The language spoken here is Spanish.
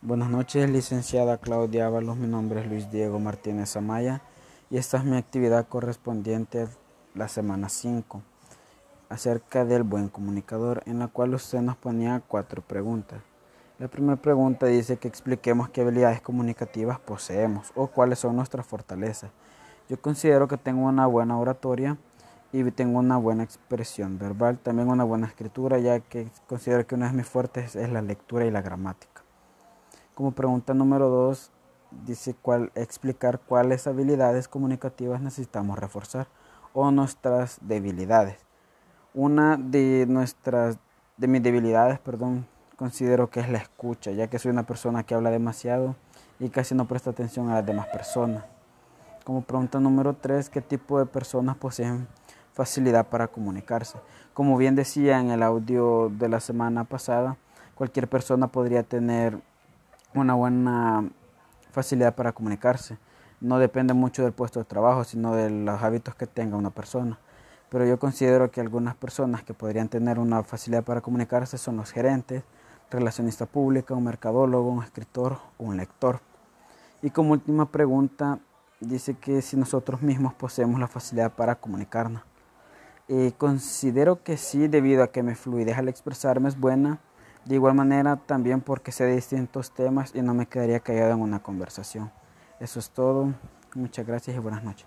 Buenas noches, licenciada Claudia Ábalos. Mi nombre es Luis Diego Martínez Amaya y esta es mi actividad correspondiente a la semana 5 acerca del buen comunicador, en la cual usted nos ponía cuatro preguntas. La primera pregunta dice que expliquemos qué habilidades comunicativas poseemos o cuáles son nuestras fortalezas. Yo considero que tengo una buena oratoria y tengo una buena expresión verbal, también una buena escritura, ya que considero que una de mis fuertes es la lectura y la gramática. Como pregunta número dos, dice cuál, explicar cuáles habilidades comunicativas necesitamos reforzar o nuestras debilidades. Una de nuestras, de mis debilidades, perdón, considero que es la escucha, ya que soy una persona que habla demasiado y casi no presta atención a las demás personas. Como pregunta número tres, ¿qué tipo de personas poseen facilidad para comunicarse? Como bien decía en el audio de la semana pasada, cualquier persona podría tener una buena facilidad para comunicarse. No depende mucho del puesto de trabajo, sino de los hábitos que tenga una persona. Pero yo considero que algunas personas que podrían tener una facilidad para comunicarse son los gerentes, relacionista pública, un mercadólogo, un escritor o un lector. Y como última pregunta, dice que si nosotros mismos poseemos la facilidad para comunicarnos. Eh, considero que sí, debido a que mi fluidez al expresarme es buena de igual manera, también porque sé de distintos temas y no me quedaría callado en una conversación. Eso es todo. Muchas gracias y buenas noches.